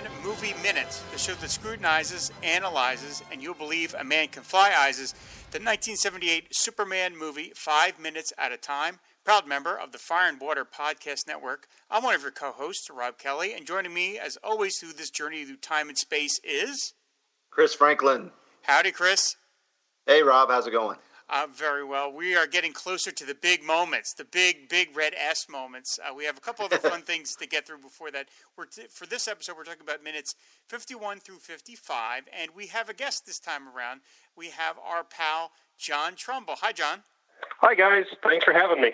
Superman Movie Minute, the show that scrutinizes, analyzes, and you'll believe a man can fly eyes the 1978 Superman movie Five Minutes at a Time. Proud member of the Fire and Water Podcast Network. I'm one of your co hosts, Rob Kelly, and joining me, as always, through this journey through time and space is. Chris Franklin. Howdy, Chris. Hey, Rob. How's it going? Uh, very well. We are getting closer to the big moments, the big, big red S moments. Uh, we have a couple of fun things to get through before that. We're t- for this episode, we're talking about minutes 51 through 55, and we have a guest this time around. We have our pal, John Trumbull. Hi, John. Hi, guys. Thanks for having me.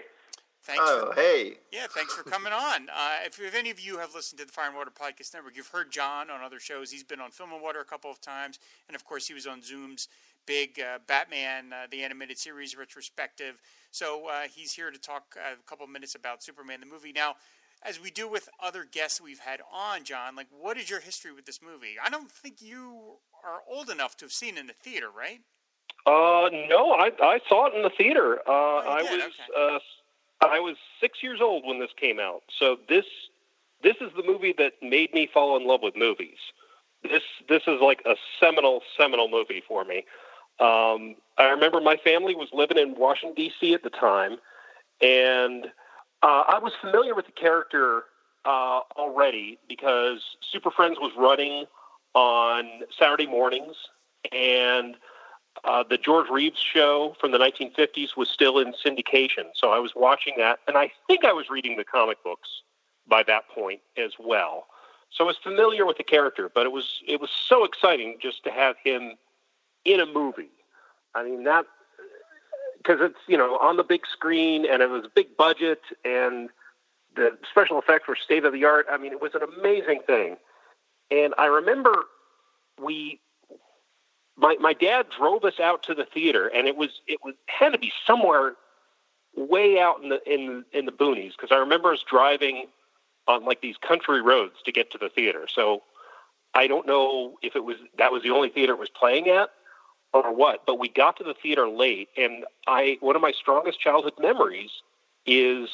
Thanks oh, for, hey. Yeah, thanks for coming on. Uh, if, if, any of you have listened to the Fire and Water Podcast Network, you've heard John on other shows. He's been on Film and Water a couple of times, and of course, he was on Zoom's big uh, Batman, uh, the animated series retrospective. So uh, he's here to talk uh, a couple minutes about Superman the movie. Now, as we do with other guests we've had on, John, like what is your history with this movie? I don't think you are old enough to have seen it in the theater, right? Uh, no, I I saw it in the theater. Uh, oh, I did? was okay. uh, I was six years old when this came out. So this this is the movie that made me fall in love with movies. This this is like a seminal seminal movie for me. Um, I remember my family was living in Washington D.C. at the time, and uh, I was familiar with the character uh, already because Super Friends was running on Saturday mornings, and uh, the George Reeves show from the 1950s was still in syndication. So I was watching that, and I think I was reading the comic books by that point as well. So I was familiar with the character, but it was it was so exciting just to have him in a movie. I mean that because it's you know on the big screen and it was a big budget and the special effects were state of the art. I mean it was an amazing thing. And I remember we my my dad drove us out to the theater and it was it was had to be somewhere way out in the in in the boonies because I remember us driving on like these country roads to get to the theater. So I don't know if it was that was the only theater it was playing at or what, but we got to the theater late, and I one of my strongest childhood memories is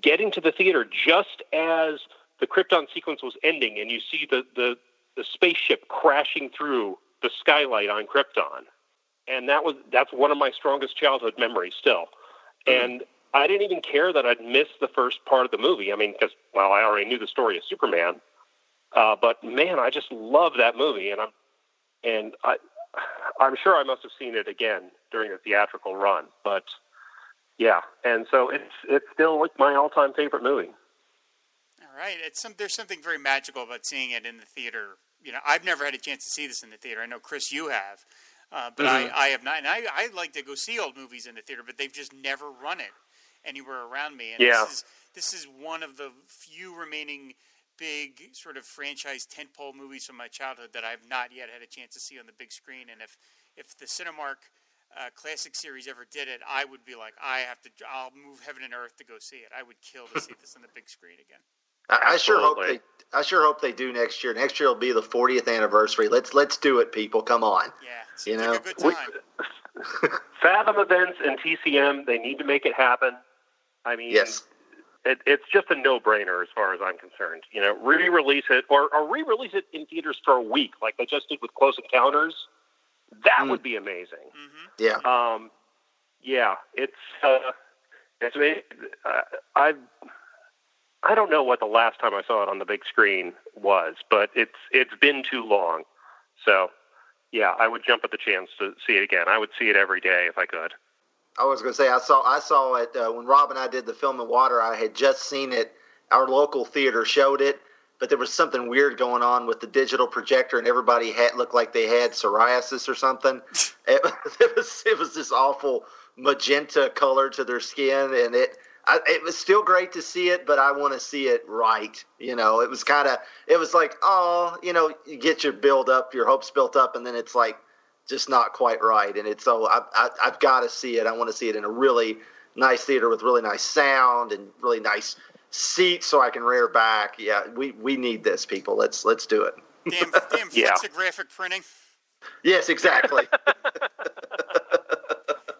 getting to the theater just as the Krypton sequence was ending, and you see the the, the spaceship crashing through the skylight on Krypton, and that was that's one of my strongest childhood memories still, mm-hmm. and. I didn't even care that I'd missed the first part of the movie. I mean, because well, I already knew the story of Superman, uh, but man, I just love that movie, and I'm and I I'm sure I must have seen it again during the theatrical run, but yeah, and so it's it's still like my all time favorite movie. All right, it's some there's something very magical about seeing it in the theater. You know, I've never had a chance to see this in the theater. I know Chris, you have, uh, but mm-hmm. I, I have not. And I I like to go see old movies in the theater, but they've just never run it anywhere around me. And yeah. this is this is one of the few remaining big sort of franchise tentpole movies from my childhood that I've not yet had a chance to see on the big screen. And if if the Cinemark uh, classic series ever did it, I would be like, I have to, I'll move heaven and earth to go see it. I would kill to see this on the big screen again. I, I sure hope they. I sure hope they do next year. Next year will be the 40th anniversary. Let's let's do it, people. Come on. Yeah, you know, like a good time. Fathom events and TCM. They need to make it happen. I mean, yes it, it's just a no-brainer as far as I'm concerned. You know, re-release it or, or re-release it in theaters for a week, like they just did with Close Encounters. That mm. would be amazing. Mm-hmm. Yeah. Um, yeah, it's uh, it's uh, I I don't know what the last time I saw it on the big screen was, but it's it's been too long. So, yeah, I would jump at the chance to see it again. I would see it every day if I could. I was going to say I saw I saw it uh, when Rob and I did the film and water. I had just seen it. Our local theater showed it, but there was something weird going on with the digital projector, and everybody had looked like they had psoriasis or something. it, it was it was this awful magenta color to their skin, and it I, it was still great to see it, but I want to see it right. You know, it was kind of it was like oh, you know, you get your build up, your hopes built up, and then it's like just not quite right. And it's so I, I, I've got to see it. I want to see it in a really nice theater with really nice sound and really nice seats so I can rear back. Yeah, we, we need this, people. Let's let's do it. Damn, damn yeah. flexographic printing. Yes, exactly.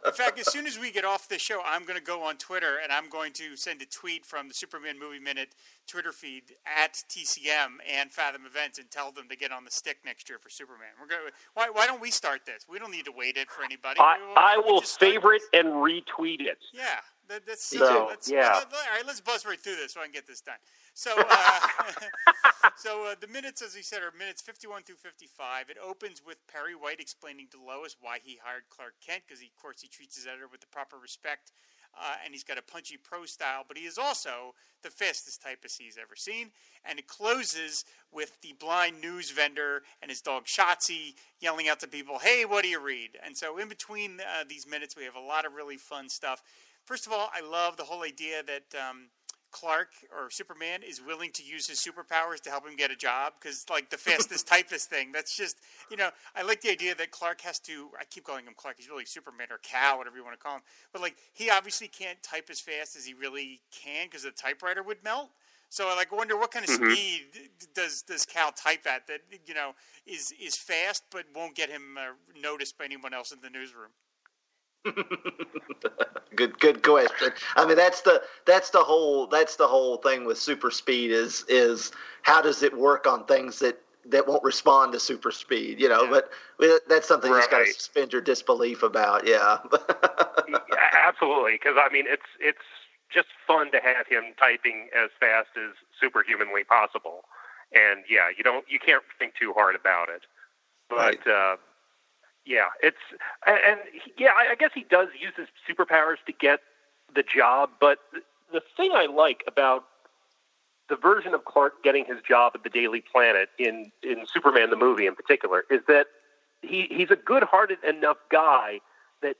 In fact, as soon as we get off the show, I'm going to go on Twitter and I'm going to send a tweet from the Superman Movie Minute Twitter feed at TCM and Fathom Events and tell them to get on the stick next year for Superman. We're going. Why, why don't we start this? We don't need to wait it for anybody. I, we- I will favorite this. and retweet it. Yeah, that, that's So, let's, yeah. let- all right, let's buzz right through this so I can get this done. So, uh, so uh, the minutes, as we said, are minutes 51 through 55. It opens with Perry White explaining to Lois why he hired Clark Kent, because of course, he treats his editor with the proper respect, uh, and he's got a punchy pro style, but he is also the fastest type typist he's ever seen. And it closes with the blind news vendor and his dog Shotzi yelling out to people, "Hey, what do you read?" And so, in between uh, these minutes, we have a lot of really fun stuff. First of all, I love the whole idea that um, Clark or Superman is willing to use his superpowers to help him get a job because, like, the fastest typist thing. That's just, you know, I like the idea that Clark has to. I keep calling him Clark. He's really Superman or Kal, whatever you want to call him. But like, he obviously can't type as fast as he really can because the typewriter would melt. So I like wonder what kind of speed does does Kal type at that you know is is fast but won't get him uh, noticed by anyone else in the newsroom. Good, good question. I mean, that's the that's the whole that's the whole thing with super speed is is how does it work on things that that won't respond to super speed? You know, Yeah. but that's something you just got to suspend your disbelief about. Yeah. Yeah, Absolutely, because I mean, it's it's just fun to have him typing as fast as superhumanly possible, and yeah, you don't you can't think too hard about it. But uh, yeah, it's and, he- yeah, I, I guess he does use his superpowers to get the job. But the thing I like about the version of Clark getting his job at the Daily Planet in in Superman the movie in particular is that he he's a good-hearted enough guy that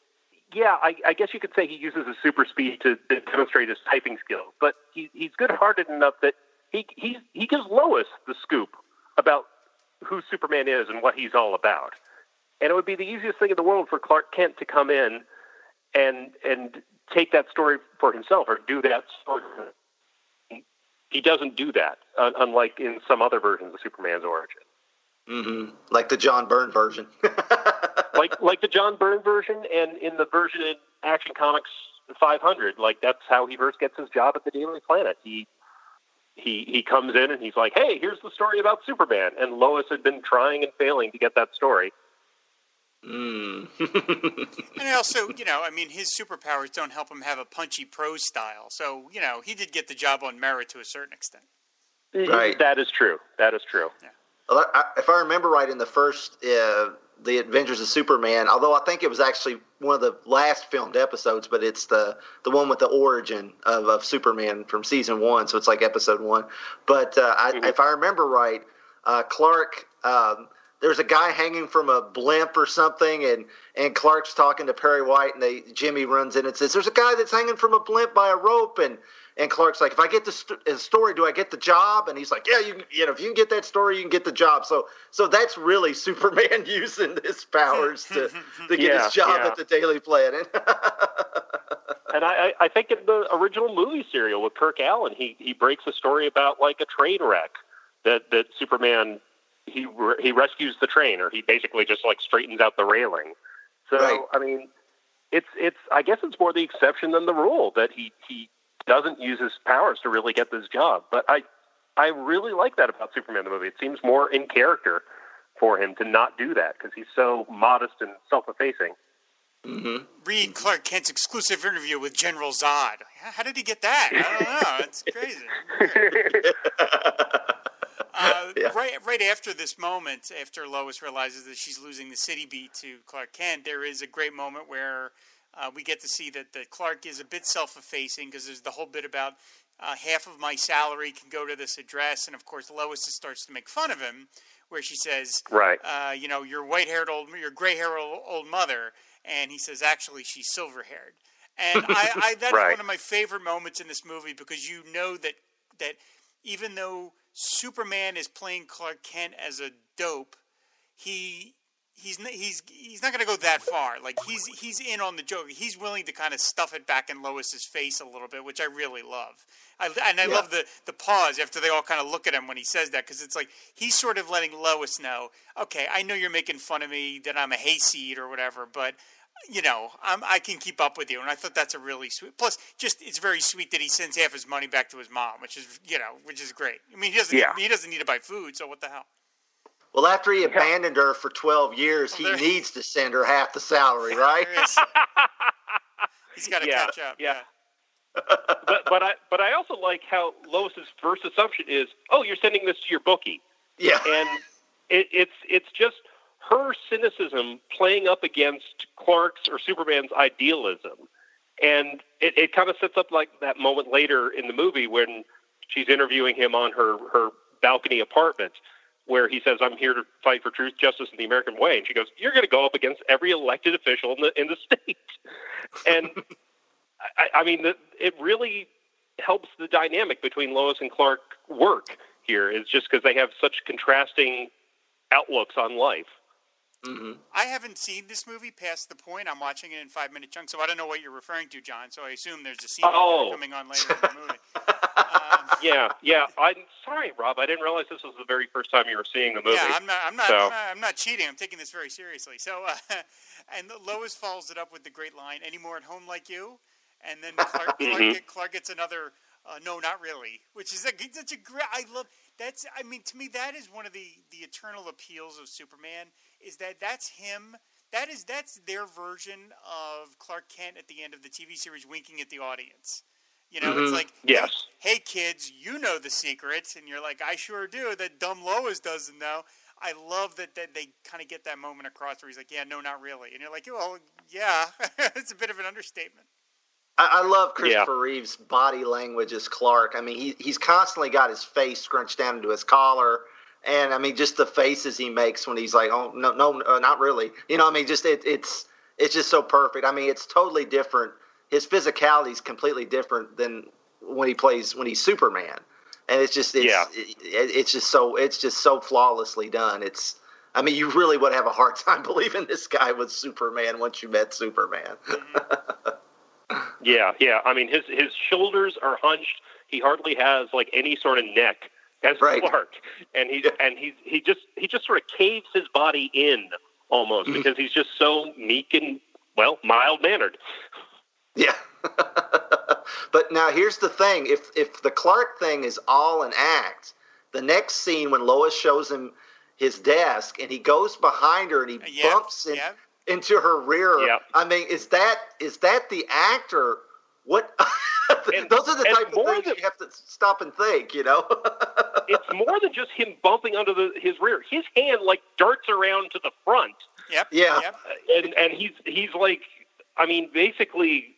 yeah, I, I guess you could say he uses his super speed to, to demonstrate his typing skills, but he, he's good-hearted enough that he he he gives Lois the scoop about who Superman is and what he's all about. And it would be the easiest thing in the world for Clark Kent to come in and and take that story for himself or do that story. He, doesn't do that, un- unlike in some other versions of Superman's origin. Mm-hmm. Like the John Byrne version. like like the John Byrne version, and in the version in Action Comics 500, like that's how he first gets his job at the Daily Planet. He he he comes in and he's like, "Hey, here's the story about Superman," and Lois had been trying and failing to get that story. Mm. And also, you know, I mean, his superpowers don't help him have a punchy prose style. So, you know, he did get the job on merit to a certain extent. Right. That is true. That is true. Well, I- If I remember right, in the first uh, the Adventures of Superman, although I think it was actually one of the last filmed episodes, but it's the the one with the origin of, of Superman from season one, so it's like episode one. But uh, I, if I remember right, uh, Clark. Um, there's a guy hanging from a blimp or something, and, and Clark's talking to Perry White, and they Jimmy runs in and says, "There's a guy that's hanging from a blimp by a rope," and and Clark's like, "If I get the st- uh, story, do I get the job?" And he's like, "Yeah, you can- you know, if you can get that story, you can get the job." So so that's really Superman using his powers to to get Yeah, his job yeah. at the Daily Planet. And I, I I think in the original movie serial with Kirk Alyn, he he breaks a story about like a train wreck that that Superman he re- he rescues the train, or he basically just like straightens out the railing. So Right. I mean, it's it's I guess it's more the exception than the rule that he he doesn't use his powers to really get this job. But I I really like that about Superman the movie. It seems more in character for him to not do that because he's so modest and self-effacing. Mm-hmm. Read mm-hmm. Clark Kent's exclusive interview with General Zod. How how did he get that? I don't know. It's crazy. Uh, Yeah. Right, right after this moment, after Lois realizes that she's losing the city beat to Clark Kent, there is a great moment where uh, we get to see that, that Clark is a bit self-effacing because there's the whole bit about uh, half of my salary can go to this address, and of course Lois starts to make fun of him, where she says, Right. uh, you know, your white-haired old, your gray-haired old, old mother, and he says, actually, she's silver-haired. And I, I that is Right. one of my favorite moments in this movie because you know that that even though Superman is playing Clark Kent as a dope, he he's he's he's not going to go that far. Like he's he's in on the joke. He's willing to kind of stuff it back in Lois's face a little bit, which I really love. I, and I Yeah. love the the pause after they all kind of look at him when he says that because it's like he's sort of letting Lois know, okay, I know you're making fun of me that I'm a hayseed or whatever, but you know, I'm, I can keep up with you, and I thought that's a really sweet. Plus, just it's very sweet that he sends half his money back to his mom, which is you know, which is great. I mean, he doesn't Yeah. he doesn't need to buy food, so what the hell? Well, after he abandoned her for 12 years, he Well, there- needs to send her half the salary, right? There is- He's got to Yeah, catch up. yeah. but but I but I also like how Lois's first assumption is, oh, you're sending this to your bookie, Yeah. and it, it's it's just her cynicism playing up against Clark's or Superman's idealism, and it, it kind of sets up like that moment later in the movie when she's interviewing him on her her balcony apartment. Where he says, "I'm here to fight for truth, justice, and the American way," and she goes, "You're going to go up against every elected official in the in the state," and I, I mean, the, it really helps the dynamic between Lois and Clark work here. Is just because they have such contrasting outlooks on life. Hmm I haven't seen this movie past the point. I'm watching it in five minute chunks, so I don't know what you're referring to, John. So I assume there's a scene Oh. coming on later in the movie. Um, Yeah, yeah. I'm sorry, Rob. I didn't realize this was the very first time you were seeing the movie. Yeah, I'm not. I'm not, So- I'm not. I'm not cheating. I'm taking this very seriously. So, uh, and Lois follows it up with the great line, "Any more at home like you?" And then Clark, Clark, Mhm. get- Clark gets another, uh, "No, not really," which is a, such a great. I love. That's. I mean, to me, that is one of the the eternal appeals of Superman. Is that that's him. That is that's their version of Clark Kent at the end of the TV series, winking at the audience. You know, it's Mhm. like, Yes. hey, hey, kids, you know the secret, and you're like, I sure do. That dumb Lois doesn't know. I love that, that they kind of get that moment across where he's like, yeah, no, not really, and you're like, well, yeah, it's a bit of an understatement. I, I love Christopher Reeve's body language as Clark. I mean, he he's constantly got his face scrunched down into his collar, and I mean, just the faces he makes when he's like, "Oh no, no, uh, not really." You know, I mean, just it, it's it's just so perfect. I mean, it's totally different. His physicality is completely different than when he plays when he's Superman, and it's just it's Yeah. it, it's just so it's just so flawlessly done. It's I mean, you really would have a hard time believing this guy was Superman once you met Superman. Yeah, yeah. I mean, his his shoulders are hunched. He hardly has like any sort of neck as Right. Clark, and he Yeah. and he he just he just sort of caves his body in almost Mhm. because he's just so meek and well mild mannered. Yeah. but now here's the thing: if if the Clark thing is all an act, the next scene when Lois shows him his desk and he goes behind her and he Yeah, bumps in, yeah. into her rear. Yeah. I mean, is that is that the act or what? And- Those are the type of things than- you have to stop and think. You know. It's more than just him bumping under the, his rear. His hand like darts around to the front, Yep. Yeah. Yep. and and he's he's like, I mean, basically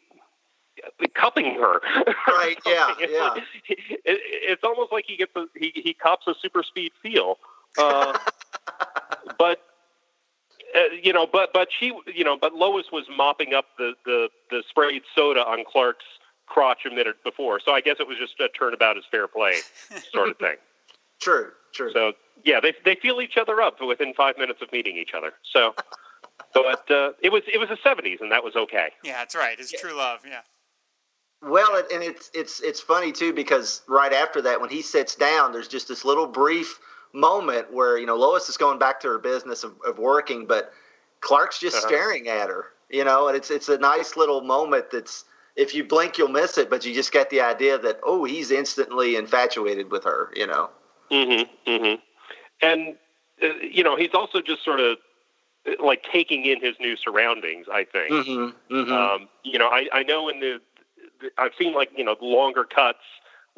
cupping her. Right, yeah, it's yeah. like- it, it's almost like he gets a he he cops a super speed feel, uh, but. Uh, you know, but but she, you know, but Lois was mopping up the the the sprayed soda on Clark's crotch a minute before, so I guess it was just a turnabout is fair play sort of thing. true. True. So yeah, they they feel each other up within five minutes of meeting each other. So, but uh, it was it was the seventies, and that was okay. Yeah, that's right. It's true love. Yeah. Well, it, and it's it's it's funny too because right after that, when he sits down, there's just this little brief moment where you know Lois is going back to her business of, of working, but Clark's just Uh-huh. staring at her. You know, and it's it's a nice little moment that's if you blink, you'll miss it, but you just get the idea that oh, he's instantly infatuated with her. You know. Mm-hmm. Mm-hmm. And uh, you know, he's also just sort of uh, like taking in his new surroundings. I think. Mm-hmm. Mm-hmm. Um, you know, I, I know in the, the I've seen like you know longer cuts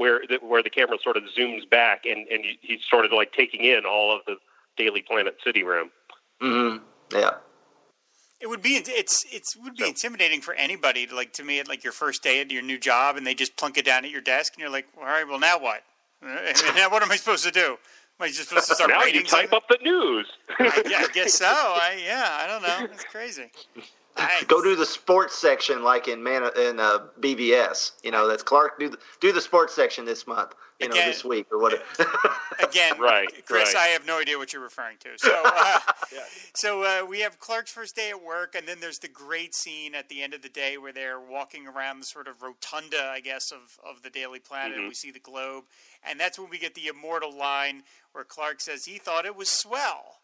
where the, where the camera sort of zooms back and and he's sort of like taking in all of the Daily Planet City room. mm-hmm. Yeah. It would be it's it's would be So- intimidating for anybody to like to me at like your first day at your new job and they just plunk it down at your desk and you're like, all right, well now what? Uh, now what am I supposed to do? Am I just supposed to start now you writing type something? up the news. I, yeah, I guess so. I yeah, I don't know. It's crazy. I, Go do the sports section like in man in uh, BVS. You know, that's Clark. Do the, do the sports section this month. You know, this week or whatever. again, Right, Chris. right. I have no idea what you're referring to. So, uh, Yeah. so uh, we have Clark's first day at work, and then there's the great scene at the end of the day where they're walking around the sort of rotunda, I guess, of of the Daily Planet, and Mhm. we see the globe, and that's when we get the immortal line where Clark says he thought it was swell.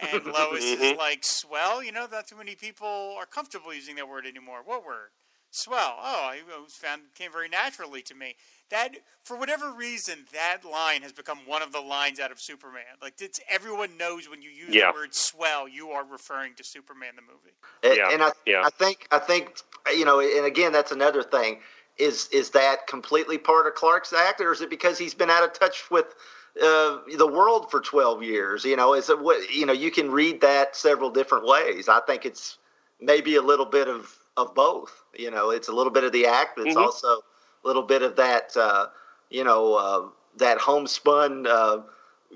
And Lois mm-hmm. is like, swell. You know, not too many people are comfortable using that word anymore. What word? Swell. Oh, I found came very naturally to me. That, for whatever reason, that line has become one of the lines out of Superman. Like, it's everyone knows when you use yeah. the word "swell," you are referring to Superman the movie. And, yeah. and I, yeah. I think, I think, you know, and again, that's another thing. Is is that completely part of Clark's act, or is it because he's been out of touch with uh, the world for 12 years. You know, is it what you know? You can read that several different ways. I think it's maybe a little bit of of both. You know, it's a little bit of the act, but it's mm-hmm. also a little bit of that. Uh, you know, uh, that homespun uh,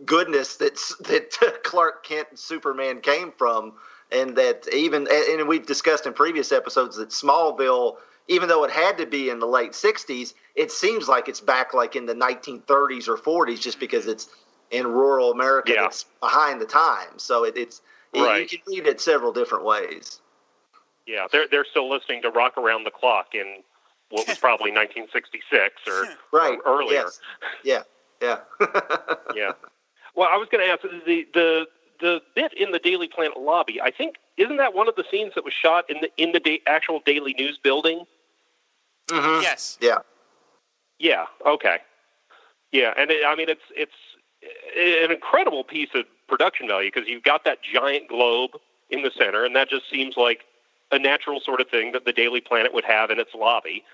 goodness that's that Clark Kent and Superman came from, and that even and we've discussed in previous episodes that Smallville even though it had to be in the late 60s, it seems like it's back like in the 1930s or 40s just because it's in rural America yeah. it's behind the times. So it, it's right. you can read it several different ways. Yeah, they're they're still listening to Rock Around the Clock in what was probably 1966 or, right. Or earlier. Yes. Yeah. Yeah. yeah. Well, I was going to ask the the the bit in the Daily Planet lobby. I think isn't that one of the scenes that was shot in the in the da- actual Daily News building? Mm-hmm. Yes. Yeah. Yeah. Okay. Yeah, and it, I mean it's it's an incredible piece of production value because you've got that giant globe in the center, and that just seems like a natural sort of thing that the Daily Planet would have in its lobby.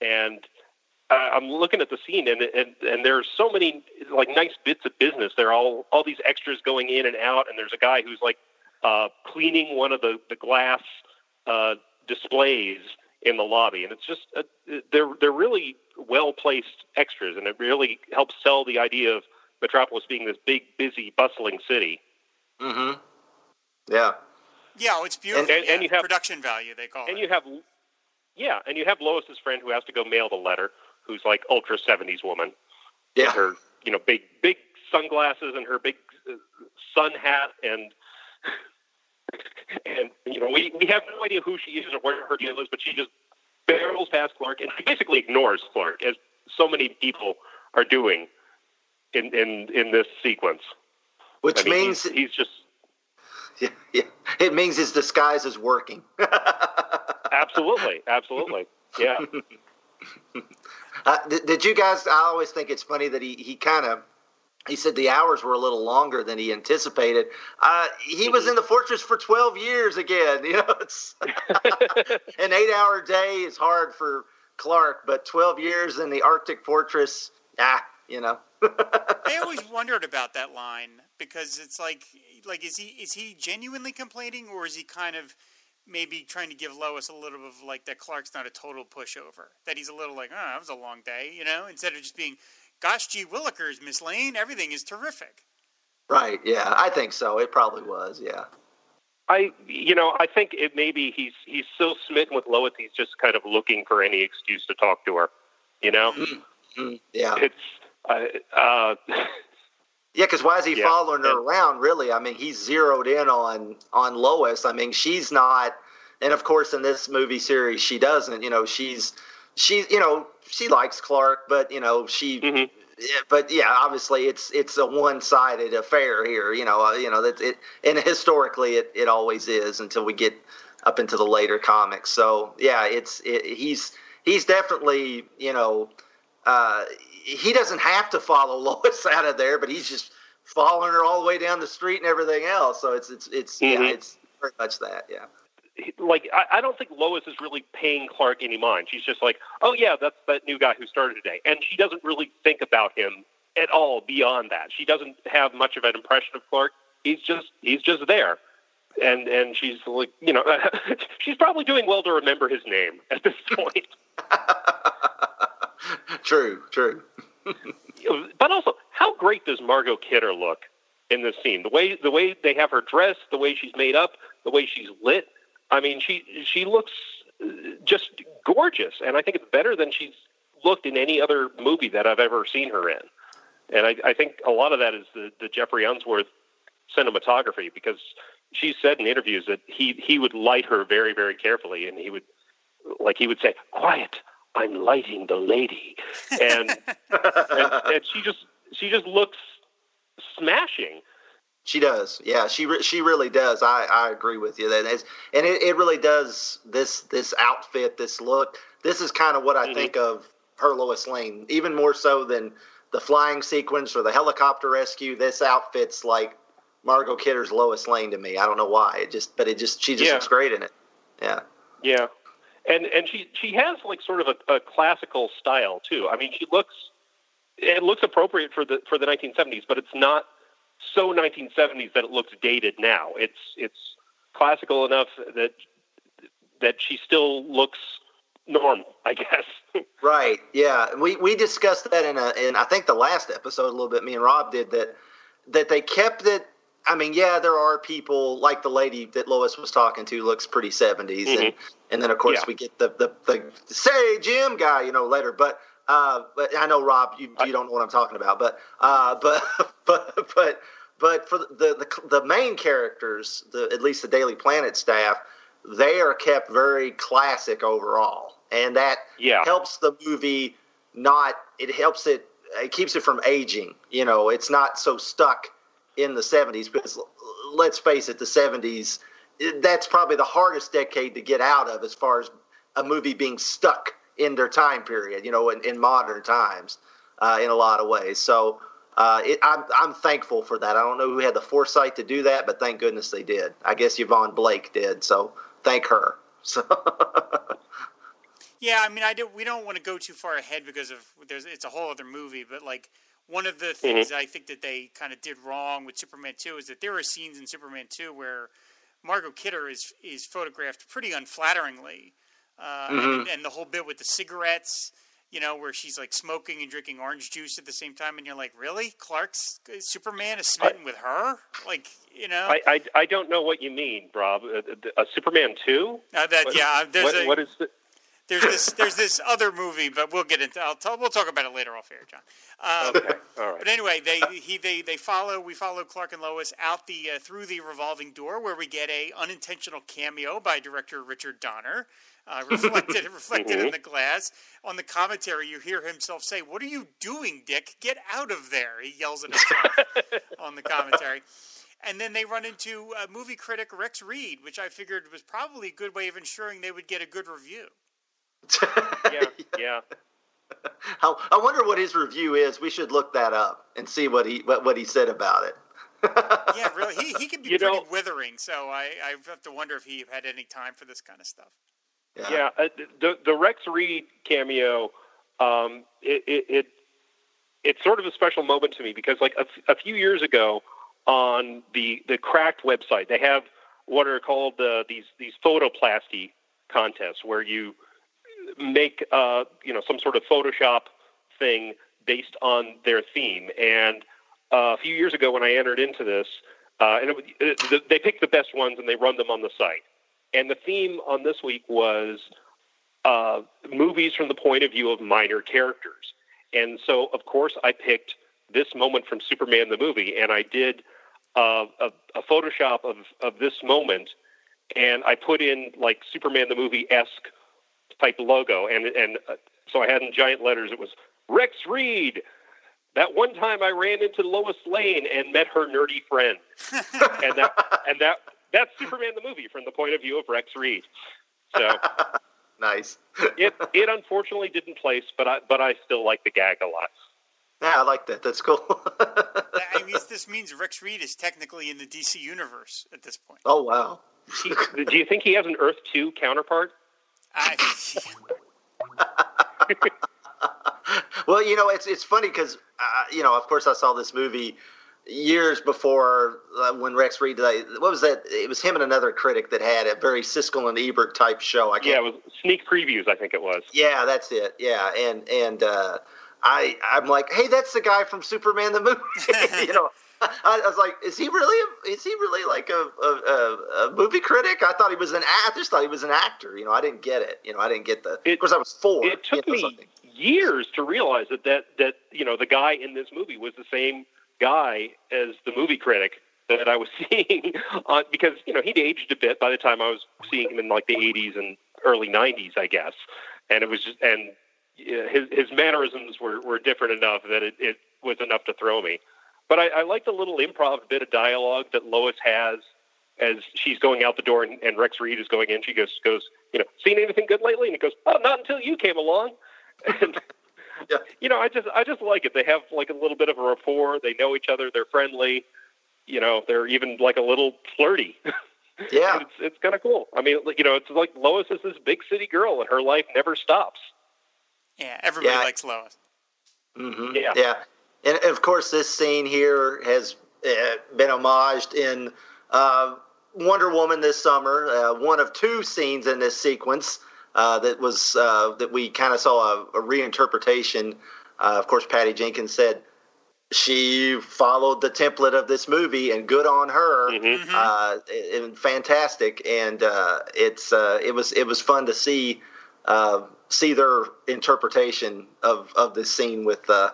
And uh, I'm looking at the scene, and and and there's so many like nice bits of business. There are all all these extras going in and out, and there's a guy who's like uh, cleaning one of the the glass uh, displays in the lobby, and it's just uh, they're they're really well placed extras, and it really helps sell the idea of Metropolis being this big, busy, bustling city. Mm-hmm. Yeah. Yeah, oh, it's beautiful. And, and, and you have production value. They call and it. And you have, yeah, and you have Lois's friend who has to go mail the letter, who's like ultra '70s woman. Yeah. her, you know, big big sunglasses and her big uh, sun hat and and you know, we we have no idea who she is or where her deal is, but she just barrels past Clark and she basically ignores Clark, as so many people are doing in in in this sequence. Which I mean, means he's, he's just yeah, yeah, it means his disguise is working. absolutely, absolutely, yeah. Uh, did, did you guys? I always think it's funny that he he kind of he said the hours were a little longer than he anticipated. Uh, he was in the fortress for 12 years again. You know, it's an eight-hour day is hard for Clark, but 12 years in the Arctic fortress, ah, you know. I always wondered about that line because it's like, like is he is he genuinely complaining or is he kind of maybe trying to give Lois a little bit of like that Clark's not a total pushover, that he's a little like, oh, that was a long day, you know, instead of just being gosh gee willikers, Miss Lane, everything is terrific. Right, yeah, I think so. It probably was, yeah. I, you know, I think it maybe he's he's so smitten with Lois, he's just kind of looking for any excuse to talk to her. You know, mm-hmm. yeah. It's, uh, uh yeah, because why is he yeah, following her and, around? Really, I mean, he's zeroed in on on Lois. I mean, she's not, and of course, in this movie series, she doesn't. You know, she's she you know she likes Clark, but you know she. Mm-hmm. But yeah, obviously it's it's a one-sided affair here. You know, uh, you know that it, and historically it, it always is until we get up into the later comics. So yeah, it's it, he's he's definitely you know uh, he doesn't have to follow Lois out of there, but he's just following her all the way down the street and everything else. So it's it's it's mm-hmm. yeah, it's very much that. Yeah like I, I don't think Lois is really paying Clark any mind. She's just like, oh yeah, that's that new guy who started today, and she doesn't really think about him at all beyond that. She doesn't have much of an impression of Clark. He's just he's just there, and and she's like, you know, she's probably doing well to remember his name at this point. true, true. but also, how great does Margot Kidder look in this scene? The way the way they have her dressed, the way she's made up, the way she's lit I mean, she she looks uh, just gorgeous, and I think it's better than she's looked in any other movie that I've ever seen her in. And I, I think a lot of that is the, the Geoffrey Unsworth cinematography because she said in interviews that he he would light her very very carefully, and he would like he would say, "Quiet, I'm lighting the lady," and, and and she just she just looks smashing. She does. Yeah, she re- she really does. I, I agree with you. That is, and it, it really does. This this outfit, this look. This is kind of what I mm-hmm. think of her Lois Lane, even more so than the flying sequence or the helicopter rescue. This outfit's like Margot Kidder's Lois Lane to me. I don't know why. It just, but it just she just yeah. looks great in it. Yeah. Yeah, and and she she has like sort of a, a classical style too. I mean, she looks it looks appropriate for the for the 1970s, but it's not so 1970s that it looks dated now. It's it's classical enough that that she still looks normal, I guess. right. Yeah. We we discussed that in a in I think the last episode a little bit. Me and Rob did that that they kept it. I mean, yeah, there are people like the lady that Lois was talking to looks pretty 70s, mm-hmm. and and then of course yeah. we get the, the the say Jim guy, you know, later. But uh, but I know Rob, you you don't know what I'm talking about, but uh, but but but but for the, the the main characters, the at least the Daily Planet staff, they are kept very classic overall, and that yeah. helps the movie not. It helps it. It keeps it from aging. You know, it's not so stuck in the 70s because let's face it, the 70s that's probably the hardest decade to get out of as far as a movie being stuck in their time period, you know, in, in modern times uh, in a lot of ways. So uh, it, I'm, I'm thankful for that. I don't know who had the foresight to do that, but thank goodness they did. I guess Yvonne Blake did. So thank her. So. yeah, I mean, I do. We don't want to go too far ahead because of there's. It's a whole other movie, but like one of the mm-hmm. things mm-hmm. I think that they kind of did wrong with Superman 2 is that there are scenes in Superman 2 where Margot Kidder is is photographed pretty unflatteringly uh, mm-hmm. and, and, the whole bit with the cigarettes, you know, where she's like smoking and drinking orange juice at the same time, and you're like, really, Clark's Superman is smitten I, with her? Like, you know, I, I, I don't know what you mean, Rob. A, a Superman two? Uh, that what, yeah, there's what, a, what is the, there's this there's this other movie, but we'll get into. I'll tell, we'll talk about it later off air, John. Um, okay, all right. But anyway, they he they they follow we follow Clark and Lois out the uh, through the revolving door, where we get a unintentional cameo by director Richard Donner. Uh, reflected reflected mm-hmm. in the glass. On the commentary, you hear himself say, "What are you doing, Dick? Get out of there!" He yells at himself on the commentary. And then they run into uh, movie critic Rex Reed, which I figured was probably a good way of ensuring they would get a good review. yeah, yeah. How, I wonder what his review is. We should look that up and see what he what, what he said about it. yeah, really, he he can be you pretty know, withering. So I I have to wonder if he had any time for this kind of stuff. Yeah, yeah uh, the the Rex Reed cameo, um, it, it, it it's sort of a special moment to me because like a, a few years ago on the the Cracked website, they have what are called uh, these these photoplasty contests where you make uh, you know some sort of Photoshop thing based on their theme. And uh, a few years ago, when I entered into this, uh, and it, it, they pick the best ones and they run them on the site. And the theme on this week was uh, movies from the point of view of minor characters. And so, of course, I picked this moment from Superman the movie, and I did uh, a, a Photoshop of, of this moment, and I put in like Superman the movie esque type logo, and and uh, so I had in giant letters. It was Rex Reed. That one time I ran into Lois Lane and met her nerdy friend, and that and that that's Superman the movie from the point of view of Rex Reed. So nice. it it unfortunately didn't place, but I but I still like the gag a lot. Yeah, I like that. That's cool. I mean, this means Rex Reed is technically in the DC universe at this point. Oh wow! He, do you think he has an Earth Two counterpart? I, well, you know, it's it's funny because uh, you know, of course, I saw this movie years before uh, when Rex Reed. Uh, what was that? It was him and another critic that had a very Siskel and Ebert type show. I can't, yeah, it was sneak previews. I think it was. Yeah, that's it. Yeah, and and uh, I I'm like, hey, that's the guy from Superman the movie. you know. I, was like, is he really? Is he really like a, a, a, movie critic? I thought he was an. I just thought he was an actor. You know, I didn't get it. You know, I didn't get the. It, of course, I was four. It took you know, me something. years to realize that that that you know the guy in this movie was the same guy as the movie critic that I was seeing on because you know he'd aged a bit by the time I was seeing him in like the 80s and early 90s, I guess, and it was just and his his mannerisms were were different enough that it, it was enough to throw me. But I, I like the little improv bit of dialogue that Lois has as she's going out the door and, and Rex Reed is going in. She goes, goes, you know, seen anything good lately? And he goes, oh, not until you came along. And, yeah. you know, I just, I just like it. They have like a little bit of a rapport. They know each other. They're friendly. You know, they're even like a little flirty. Yeah, it's it's kind of cool. I mean, you know, it's like Lois is this big city girl, and her life never stops. Yeah, everybody yeah. likes Lois. Mm-hmm. Yeah, yeah, and of course, this scene here has uh, been homaged in uh, Wonder Woman this summer. Uh, one of two scenes in this sequence uh, that was uh, that we kind of saw a, a reinterpretation. Uh, of course, Patty Jenkins said she followed the template of this movie, and good on her, mm-hmm. uh, and fantastic. And uh, it's uh, it was it was fun to see uh, see their interpretation of of this scene with uh,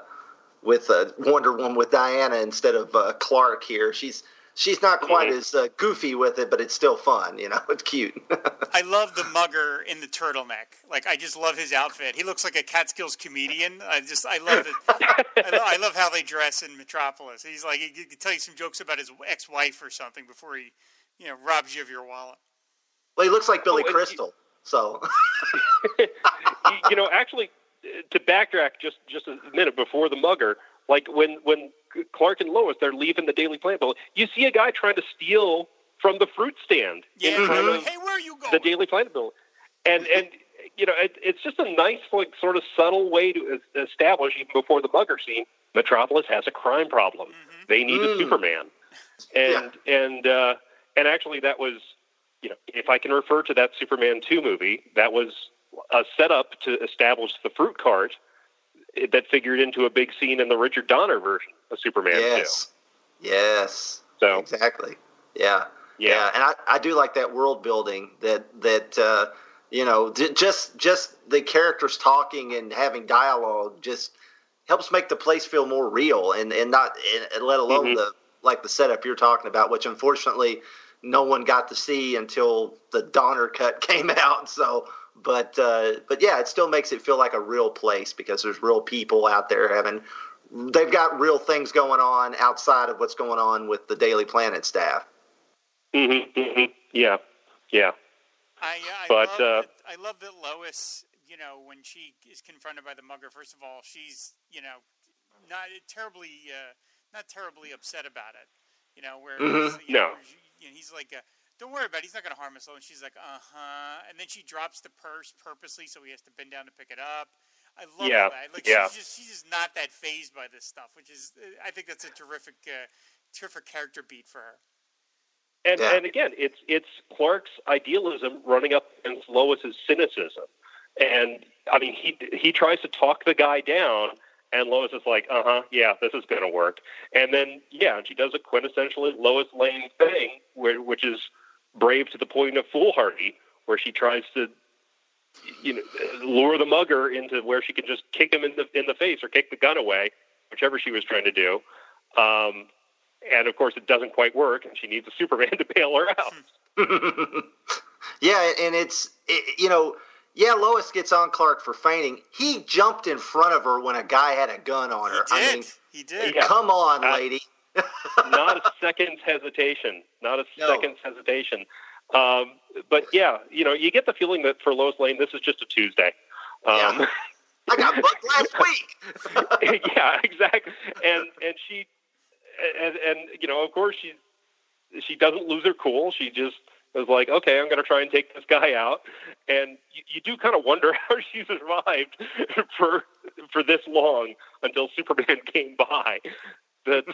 with uh, Wonder Woman with Diana instead of Clark here. She's she's not quite mm-hmm. as uh, goofy with it, but it's still fun. You know, it's cute. I love the mugger in the turtleneck. Like, I just love his outfit. He looks like a Catskills comedian. I just, I love it. I, love, I love how they dress in Metropolis. He's like, he, he can tell you some jokes about his ex-wife or something before he, you know, robs you of your wallet. Well, he looks like Billy oh, Crystal. so, you know, actually, to backtrack just just a minute before the mugger, like when when Clark and Lois they're leaving the Daily Planet building, you see a guy trying to steal from the fruit stand yeah, in front of hey, where are you going? the Daily Planet building, and and you know it, it's just a nice like sort of subtle way to establish even before the mugger scene. Metropolis has a crime problem. Mm-hmm. They need mm. a Superman, and yeah. and uh, and actually that was you know if I can refer to that Superman two movie, that was a setup to establish the fruit cart that figured into a big scene in the Richard Donner version of Superman. Yes, yes. So exactly, yeah, yeah, yeah. and I, I do like that world building that that uh, you know just just the characters talking and having dialogue just helps make the place feel more real and and not and let alone mm-hmm. the like the setup you're talking about, which unfortunately no one got to see until the Donner cut came out. So but uh, but yeah, it still makes it feel like a real place because there's real people out there having. They've got real things going on outside of what's going on with the Daily Planet staff. Mm-hmm, mm-hmm. Yeah, yeah. I, I but love uh, that, I love that Lois. You know, when she is confronted by the mugger, first of all, she's you know not terribly uh, not terribly upset about it. You know, where mm-hmm. you know, no. you know, he's like. A, don't worry about it. He's not going to harm us. All. And she's like, uh huh. And then she drops the purse purposely, so he has to bend down to pick it up. I love yeah. that. Like yeah. she's just she's just not that fazed by this stuff, which is I think that's a terrific uh, terrific character beat for her. And yeah. and again, it's it's Clark's idealism running up against Lois's cynicism. And I mean, he he tries to talk the guy down, and Lois is like, "Uh huh, yeah, this is going to work." And then yeah, she does a quintessentially Lois Lane thing, where, which is brave to the point of foolhardy, where she tries to you know lure the mugger into where she can just kick him in the in the face or kick the gun away, whichever she was trying to do. Um, and of course, it doesn't quite work, and she needs a Superman to bail her out. yeah, and it's it, you know. Yeah, Lois gets on Clark for fainting. He jumped in front of her when a guy had a gun on her. He did. I mean, he did. Come on, lady not a second's hesitation. Not a no. second's hesitation. Um, but yeah, you know, you get the feeling that for Lois Lane, this is just a Tuesday. Um, yeah. I got booked last week. yeah, exactly. And and she and and you know, of course, she she doesn't lose her cool. She just is like, okay, I'm going to try and take this guy out. And you, you do kind of wonder how she survived for for this long until Superman came by. That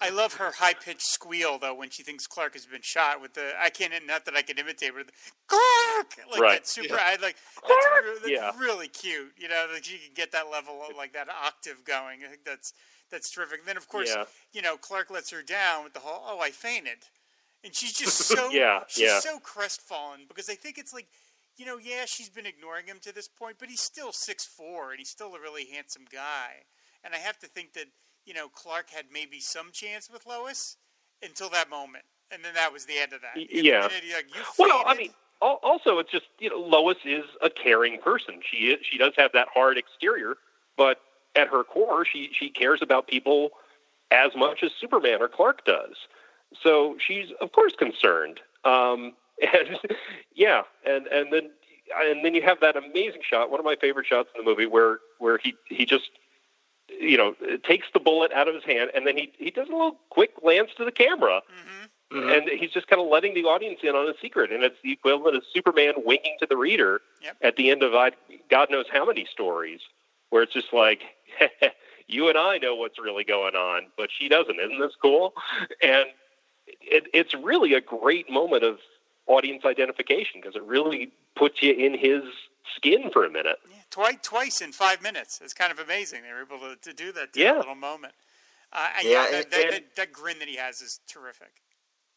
I love her high pitched squeal though when she thinks Clark has been shot with the I can't not that I can imitate but the, Clark like right. that super yeah. I like that's, that's yeah. really cute you know like she can get that level of, like that octave going I think that's that's terrific and then of course yeah. you know Clark lets her down with the whole oh I fainted and she's just so yeah she's yeah. so crestfallen because I think it's like you know yeah she's been ignoring him to this point but he's still six four and he's still a really handsome guy and I have to think that you know, Clark had maybe some chance with Lois until that moment, and then that was the end of that. Yeah. Minute, like, well, no, I mean, also it's just you know, Lois is a caring person. She is, she does have that hard exterior, but at her core, she she cares about people as much as Superman or Clark does. So she's of course concerned. Um, and yeah, and and then and then you have that amazing shot, one of my favorite shots in the movie, where where he he just you know takes the bullet out of his hand, and then he he does a little quick glance to the camera. Mm-hmm. Mm-hmm. And he's just kind of letting the audience in on a secret, and it's the equivalent of Superman winking to the reader yep. at the end of I, God knows how many stories, where it's just like, you and I know what's really going on, but she doesn't. Isn't this cool? And it, it's really a great moment of audience identification because it really puts you in his skin for a minute. Yeah, twice, twice in five minutes. It's kind of amazing. They were able to, to do that, yeah. little moment. Uh, and yeah, yeah and, that, that, that, grin that he has is terrific.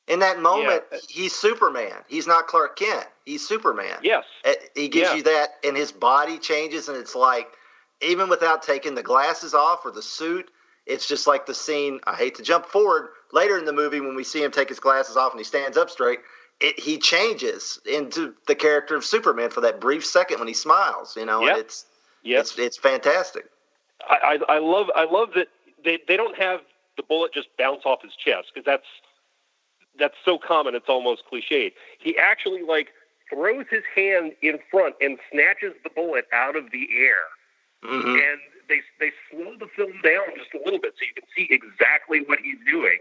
In that moment, yeah. he's Superman. He's not Clark Kent. He's Superman. Yes. He gives yeah. you that, and his body changes, and it's like, even without taking the glasses off or the suit, it's just like the scene. I hate to jump forward later in the movie when we see him take his glasses off and he stands up straight it, he changes into the character of Superman for that brief second when he smiles. You know, yep. and it's yep. it's it's fantastic. I, I, I love I love that they they don't have the bullet just bounce off his chest because that's that's so common it's almost cliched. He actually like throws his hand in front and snatches the bullet out of the air, mm-hmm. and they they slow the film down just a little bit so you can see exactly what he's doing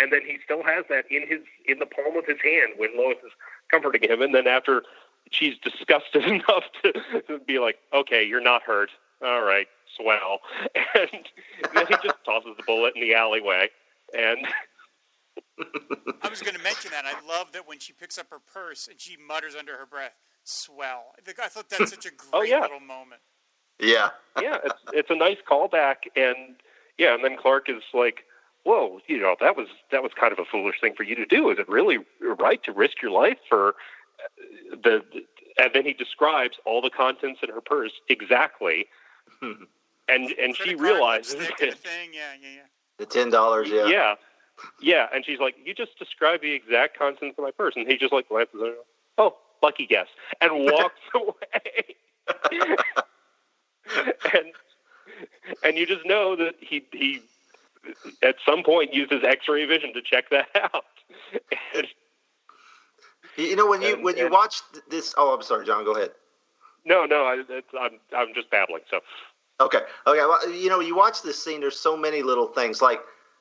and then he still has that in his in the palm of his hand when Lois is comforting him, and then after she's disgusted enough to, to be like, "Okay, you're not hurt. All right, swell," and then he just tosses the bullet in the alleyway, and. I was going to mention that. I love that when she picks up her purse and she mutters under her breath, "Swell." I, think, I thought that's such a oh, great oh, yeah. little moment. Yeah, yeah, it's it's a nice callback, and yeah, and then Clark is like, whoa, you know, that was that was kind of a foolish thing for you to do. Is it really right to risk your life for uh, the? And then he describes all the contents in her purse exactly, and and she realizes it. Thing. Yeah, yeah, yeah. The ten dollars, yeah, yeah, yeah. And she's like, "You just described the exact contents of my purse," and he just like glances at her. Oh, lucky guess, and walks away. and and you just know that he he at some point uses X-ray vision to check that out. and, you know when you and, when you watch this. Oh, I'm sorry, John. Go ahead. No, no, I, I'm I'm just babbling. So. Okay. Okay. Well, you know, you watch this scene. There's so many little things like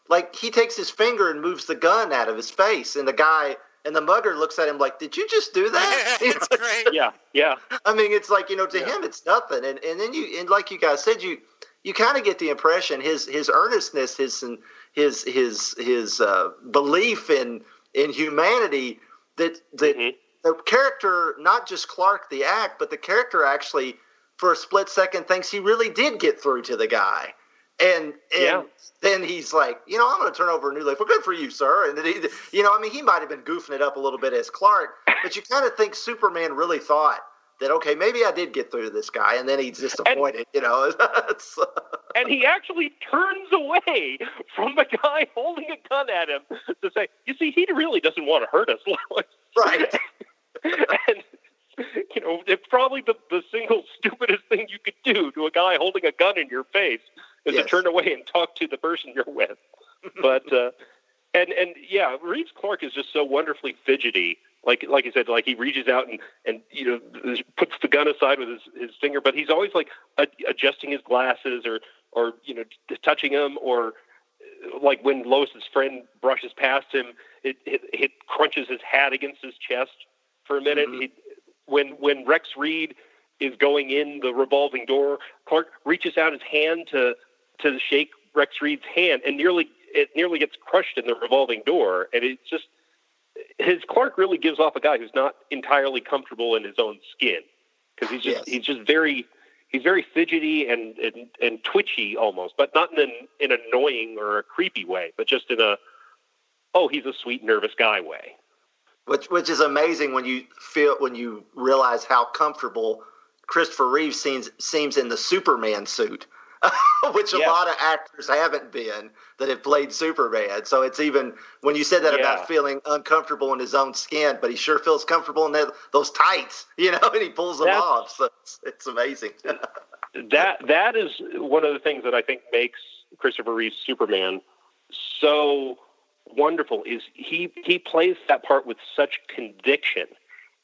like he takes his finger and moves the gun out of his face, and the guy and the mugger looks at him like, "Did you just do that?" it's great. Yeah, yeah. I mean, it's like you know, to yeah. him, it's nothing, and and then you and like you guys said, you you kind of get the impression his his earnestness, his his his his uh, belief in in humanity that that mm-hmm. the character, not just Clark the act, but the character actually for a split second thinks he really did get through to the guy. And and yeah. then he's like, you know, I'm going to turn over a new leaf. Well, good for you, sir. And then he, you know, I mean, he might have been goofing it up a little bit as Clark, but you kind of think Superman really thought that okay, maybe I did get through to this guy, and then he's disappointed, and, you know. and he actually turns away from the guy holding a gun at him to say, "You see, he really doesn't want to hurt us, Right. and you know, it's probably the the single stupidest thing you could do to a guy holding a gun in your face is yes. to turn away and talk to the person you're with. But uh, and and yeah, Reeves Clark is just so wonderfully fidgety like like you said, like he reaches out and and you know puts the gun aside with his his finger, but he's always like adjusting his glasses or or you know touching them or like when Lois's friend brushes past him, it it, it crunches his hat against his chest for a minute. Mm-hmm. He, when when Rex Reed is going in the revolving door, Clark reaches out his hand to to shake Rex Reed's hand and nearly it nearly gets crushed in the revolving door, and it's just his Clark really gives off a guy who's not entirely comfortable in his own skin because he's just yes. he's just very he's very fidgety and, and and twitchy almost, but not in an, in an annoying or a creepy way, but just in a oh he's a sweet nervous guy way. Which which is amazing when you feel when you realize how comfortable Christopher Reeve seems seems in the Superman suit. which a lot of actors haven't been that have played Superman. So it's even when you said that yeah. about feeling uncomfortable in his own skin, but he sure feels comfortable in that, those tights, you know, and he pulls them That's, off. So it's, it's amazing. that that is one of the things that I think makes Christopher Reeve's Superman so wonderful is he he plays that part with such conviction,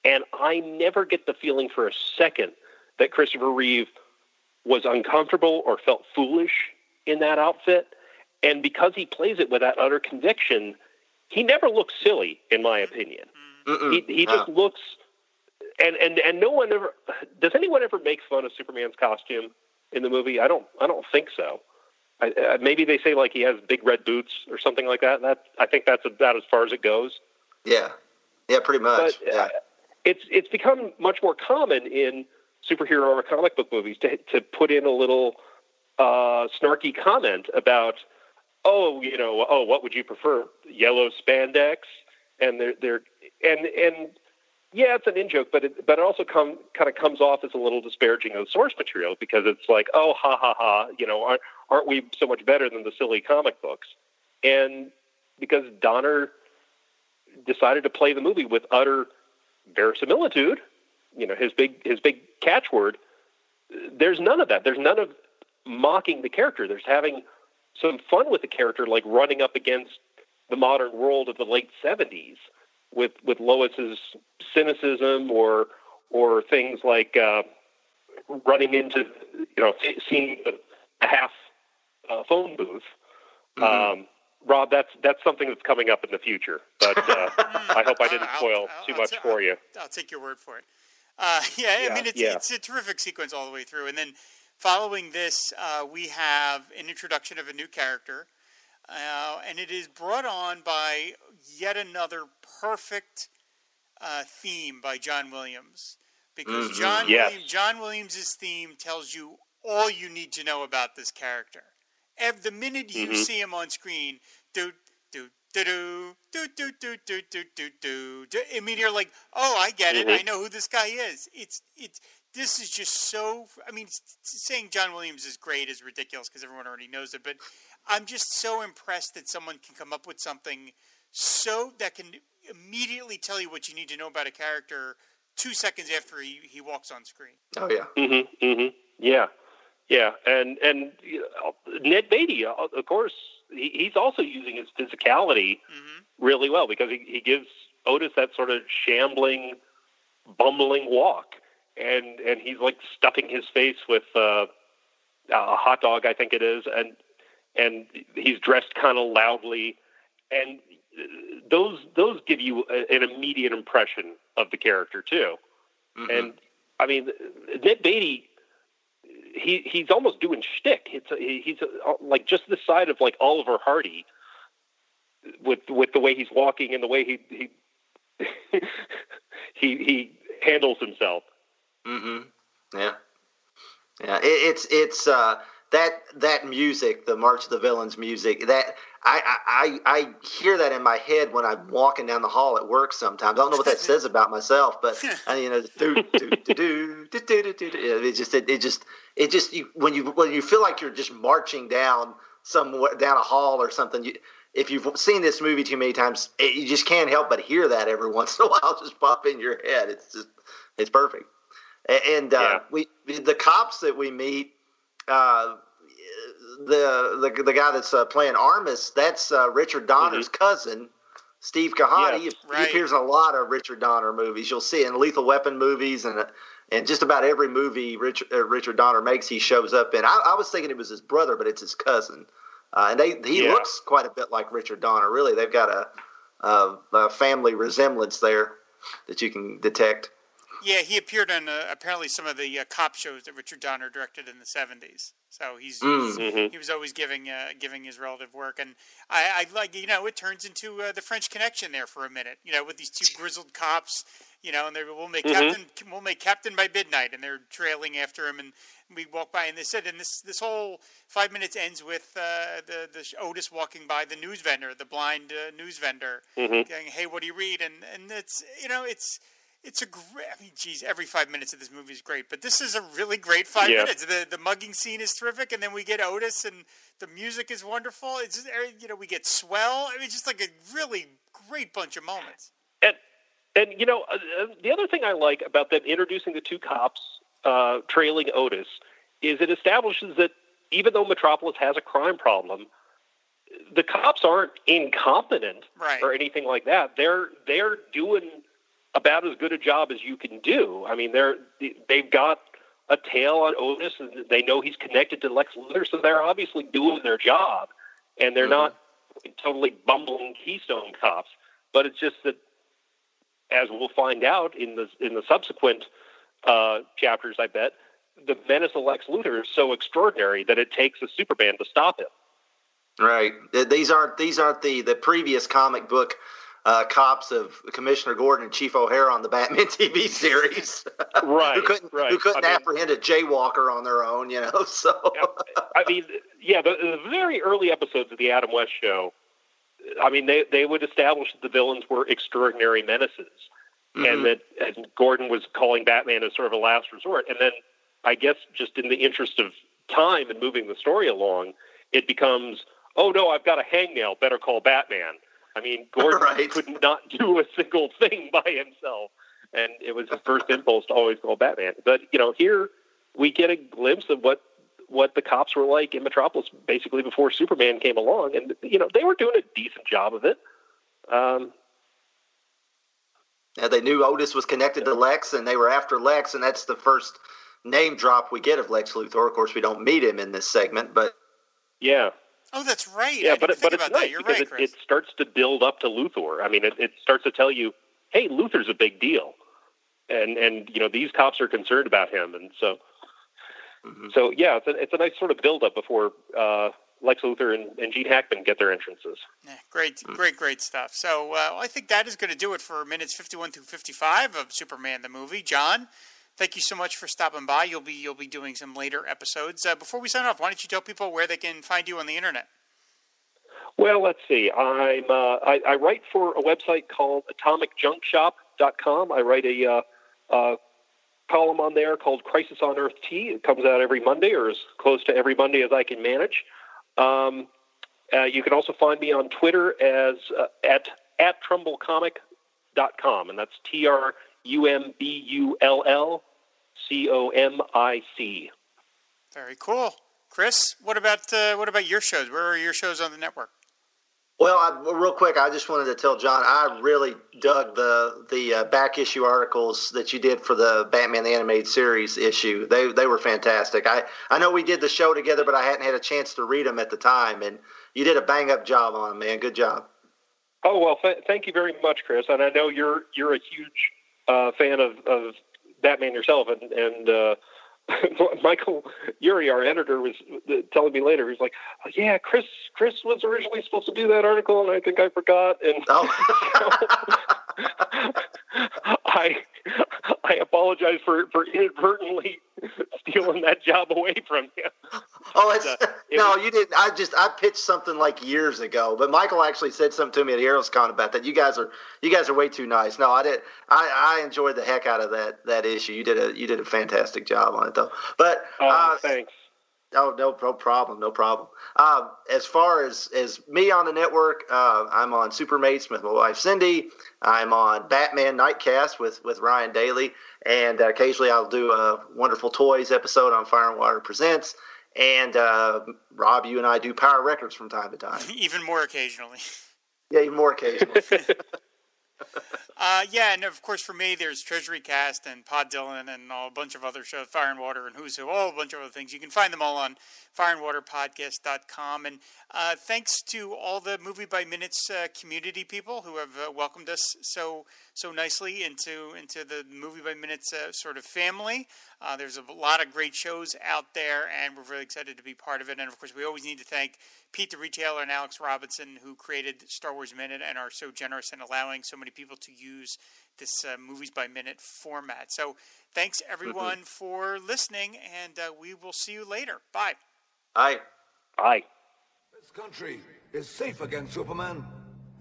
and I never get the feeling for a second that Christopher Reeve was uncomfortable or felt foolish in that outfit. And because he plays it with that utter conviction, he never looks silly, in my opinion. Mm-mm. He he just looks and and and no one ever does anyone ever make fun of Superman's costume in the movie? I don't I don't think so. I, uh, maybe they say like he has big red boots or something like that. That I think that's about as far as it goes. Yeah, yeah, pretty much. But, yeah. Uh, it's it's become much more common in superhero or comic book movies to to put in a little uh, snarky comment about, oh, you know, oh, what would you prefer, yellow spandex? And they're they're and and yeah, it's an in joke, but it but it also come kind of comes off as a little disparaging of the source material because it's like, oh, ha ha ha, you know, aren't aren't we so much better than the silly comic books? And because Donner decided to play the movie with utter verisimilitude, you know, his big his big catchword. There's none of that. There's none of mocking the character. There's having some fun with the character, like running up against the modern world of the late '70s with with Lois's cynicism, or or things like uh, running into you know seeing a half uh, phone booth. Mm-hmm. Um, Rob, that's that's something that's coming up in the future, but uh, I hope I didn't spoil I'll, I'll, too much I'll, for you. I'll take your word for it. Uh, yeah, yeah, I mean it's yeah. it's a terrific sequence all the way through, and then following this, uh, we have an introduction of a new character, uh, and it is brought on by yet another perfect uh, theme by John Williams, because mm-hmm. John yes. Williams, John Williams's theme tells you all you need to know about this character. Every, the minute you mm-hmm. see him on screen, do do do do do do do do do do do. I mean, you're like, oh, I get it. Mm-hmm. I know who this guy is. It's it's. This is just so. I mean, saying John Williams is great is ridiculous because everyone already knows it. But I'm just so impressed that someone can come up with something so that can immediately tell you what you need to know about a character two seconds after he, he walks on screen. Oh yeah. Mm-hmm. Mm-hmm. Yeah. Yeah, and and you know, Ned Beatty, uh, of course, he, he's also using his physicality mm-hmm. really well because he, he gives Otis that sort of shambling, bumbling walk, and and he's like stuffing his face with uh, a hot dog, I think it is, and and he's dressed kind of loudly, and those those give you a, an immediate impression of the character too, mm-hmm. and I mean Ned Beatty he he's almost doing shtick. It's a, he's a, like just the side of like Oliver Hardy with with the way he's walking and the way he he he, he handles himself. Mm-hmm. Yeah. Yeah. It, it's it's uh that that music, the March of the Villains music, that I, I I hear that in my head when I'm walking down the hall at work. Sometimes I don't know what that says about myself, but you know, do do do do do do do. It just it, it just it just you, when you when you feel like you're just marching down somewhere down a hall or something. You, if you've seen this movie too many times, it, you just can't help but hear that every once in a while just pop in your head. It's just it's perfect. And uh, yeah. we the cops that we meet. Uh, the the, the guy that's uh, playing Armus, that's uh, Richard Donner's mm-hmm. cousin, Steve Kahana. Yeah, he, right. he, appears in a lot of Richard Donner movies. You'll see in Lethal Weapon movies and and just about every movie Richard uh, Richard Donner makes, he shows up in. I, I, was thinking it was his brother, but it's his cousin. Uh, and they he yeah. looks quite a bit like Richard Donner. Really, they've got a, a, a family resemblance there that you can detect. Yeah, he appeared on uh, apparently some of the uh, cop shows that Richard Donner directed in the '70s. So he's, mm. mm-hmm. he was always giving uh, giving his relative work, and I, I like you know it turns into uh, the French Connection there for a minute. You know, with these two grizzled cops, you know, and they will make mm-hmm. Captain we'll make Captain by midnight, and they're trailing after him, and we walk by, and they said, and this this whole five minutes ends with uh, the the Otis walking by the news vendor, the blind uh, news vendor, mm-hmm. going, "Hey, what do you read?" And and it's you know it's it's a great. I mean, geez, every five minutes of this movie is great, but this is a really great five yeah. minutes. The the mugging scene is terrific, and then we get Otis, and the music is wonderful. It's just, er, you know we get swell. I mean, just like a really great bunch of moments. And and you know uh, uh, the other thing I like about them introducing the two cops uh, trailing Otis is it establishes that even though Metropolis has a crime problem, the cops aren't incompetent right. or anything like that. They're they're doing about as good a job as you can do. I mean, they're they've got a tail on Otis, and they know he's connected to Lex Luthor, so they're obviously doing their job, and they're mm-hmm. not totally bumbling Keystone cops. But it's just that, as we'll find out in the in the subsequent uh, chapters, I bet the menace of Lex Luthor is so extraordinary that it takes a Superman to stop him. Right. These aren't these aren't the the previous comic book uh, cops of Commissioner Gordon and Chief O'Hara on the Batman TV series, right? who couldn't right. who couldn't I mean, apprehend a jaywalker on their own, you know. So I mean, yeah, the, the, very early episodes of the Adam West show, I mean, they they would establish that the villains were extraordinary menaces, mm-hmm. and that and Gordon was calling Batman as sort of a last resort, and then I guess just in the interest of time and moving the story along, it becomes, oh no, I've got a hangnail, better call Batman I mean, Gordon right. could not do a single thing by himself, and it was his first impulse to always call Batman. But you know, here we get a glimpse of what what the cops were like in Metropolis, basically before Superman came along, and you know they were doing a decent job of it. Um, yeah, they knew Otis was connected to Lex, and they were after Lex, and that's the first name drop we get of Lex Luthor. Of course, we don't meet him in this segment, but yeah, Oh, that's right. Yeah, but, but it's nice because right, it, it, starts to build up to Luthor. I mean, it, it starts to tell you, hey, Luthor's a big deal, and and you know these cops are concerned about him, and so mm-hmm. so yeah, it's a, it's a nice sort of build up before uh, Lex Luthor and, and Gene Hackman get their entrances. Yeah, great, mm-hmm. great, great stuff. So uh, I think that is going to do it for minutes fifty-one through fifty-five of Superman the movie. John, thank you so much for stopping by. You'll be you'll be doing some later episodes. Uh, before we sign off, why don't you tell people where they can find you on the internet? Well, let's see. I'm uh, I, I, write for a website called AtomicJunkShop.com. I write a uh, uh, column on there called Crisis on Earth T. It comes out every Monday, or as close to every Monday as I can manage. Um, uh, you can also find me on Twitter as uh, at at TrumbullComic.com, and that's T R U M B U L L C O M I C. Very cool, Chris. What about uh, what about your shows? Where are your shows on the network? Well, I, real quick, I just wanted to tell John I really dug the the uh, back issue articles that you did for the Batman the Animated Series issue. They they were fantastic. I I know we did the show together, but I hadn't had a chance to read them at the time, and you did a bang up job on them, man. Good job. Oh well, th- thank you very much, Chris. And I know you're you're a huge uh, fan of, of Batman yourself, and and uh, Michael Eury, our editor, was telling me later. He's like, oh, "Yeah, Chris, Chris was originally supposed to do that article, and I think I forgot." And oh. I I apologize for for inadvertently stealing that job away from you. Oh, it's, uh, it no, was, you didn't. I just I pitched something like years ago, but Michael actually said something to me at HeroesCon about that. You guys are you guys are way too nice. No, I did. I, I enjoyed the heck out of that that issue. You did a you did a fantastic job on it though. But oh, uh, thanks. Oh no, no problem, no problem. Uh, as far as as me on the network, uh, I'm on Supermates with my wife Cindy. I'm on Batman Nightcast with with Ryan Daly, and uh, occasionally I'll do a Wonderful Toys episode on Fire and Water Presents. And uh, Rob, you and I do Power Records from time to time. even more occasionally. Yeah, even more occasionally. Uh, yeah, and of course for me, there's Treasury Cast and Pod Dylan and a bunch of other shows, Fire and Water and Who's Who, all a bunch of other things. You can find them all on fireandwaterpodcast.com. And uh, thanks to all the Movie by Minutes uh, community people who have uh, welcomed us so so nicely into into the Movie by Minutes uh, sort of family. Uh, there's a lot of great shows out there, and we're really excited to be part of it. And of course, we always need to thank Pete the retailer and Alex Robinson, who created Star Wars Minute and are so generous in allowing so many people to use this uh, movies by minute format. So thanks everyone mm-hmm. for listening, and uh, we will see you later. Bye. Bye. Bye. This country is safe against Superman,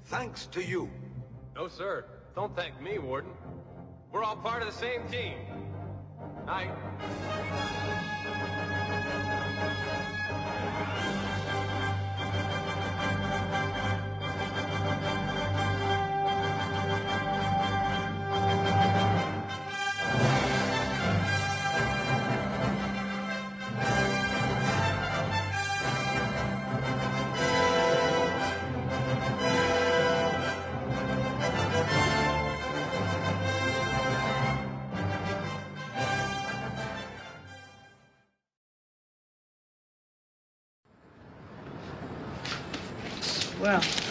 thanks to you. No, sir. Don't thank me, Warden. We're all part of the same team. Night. Well,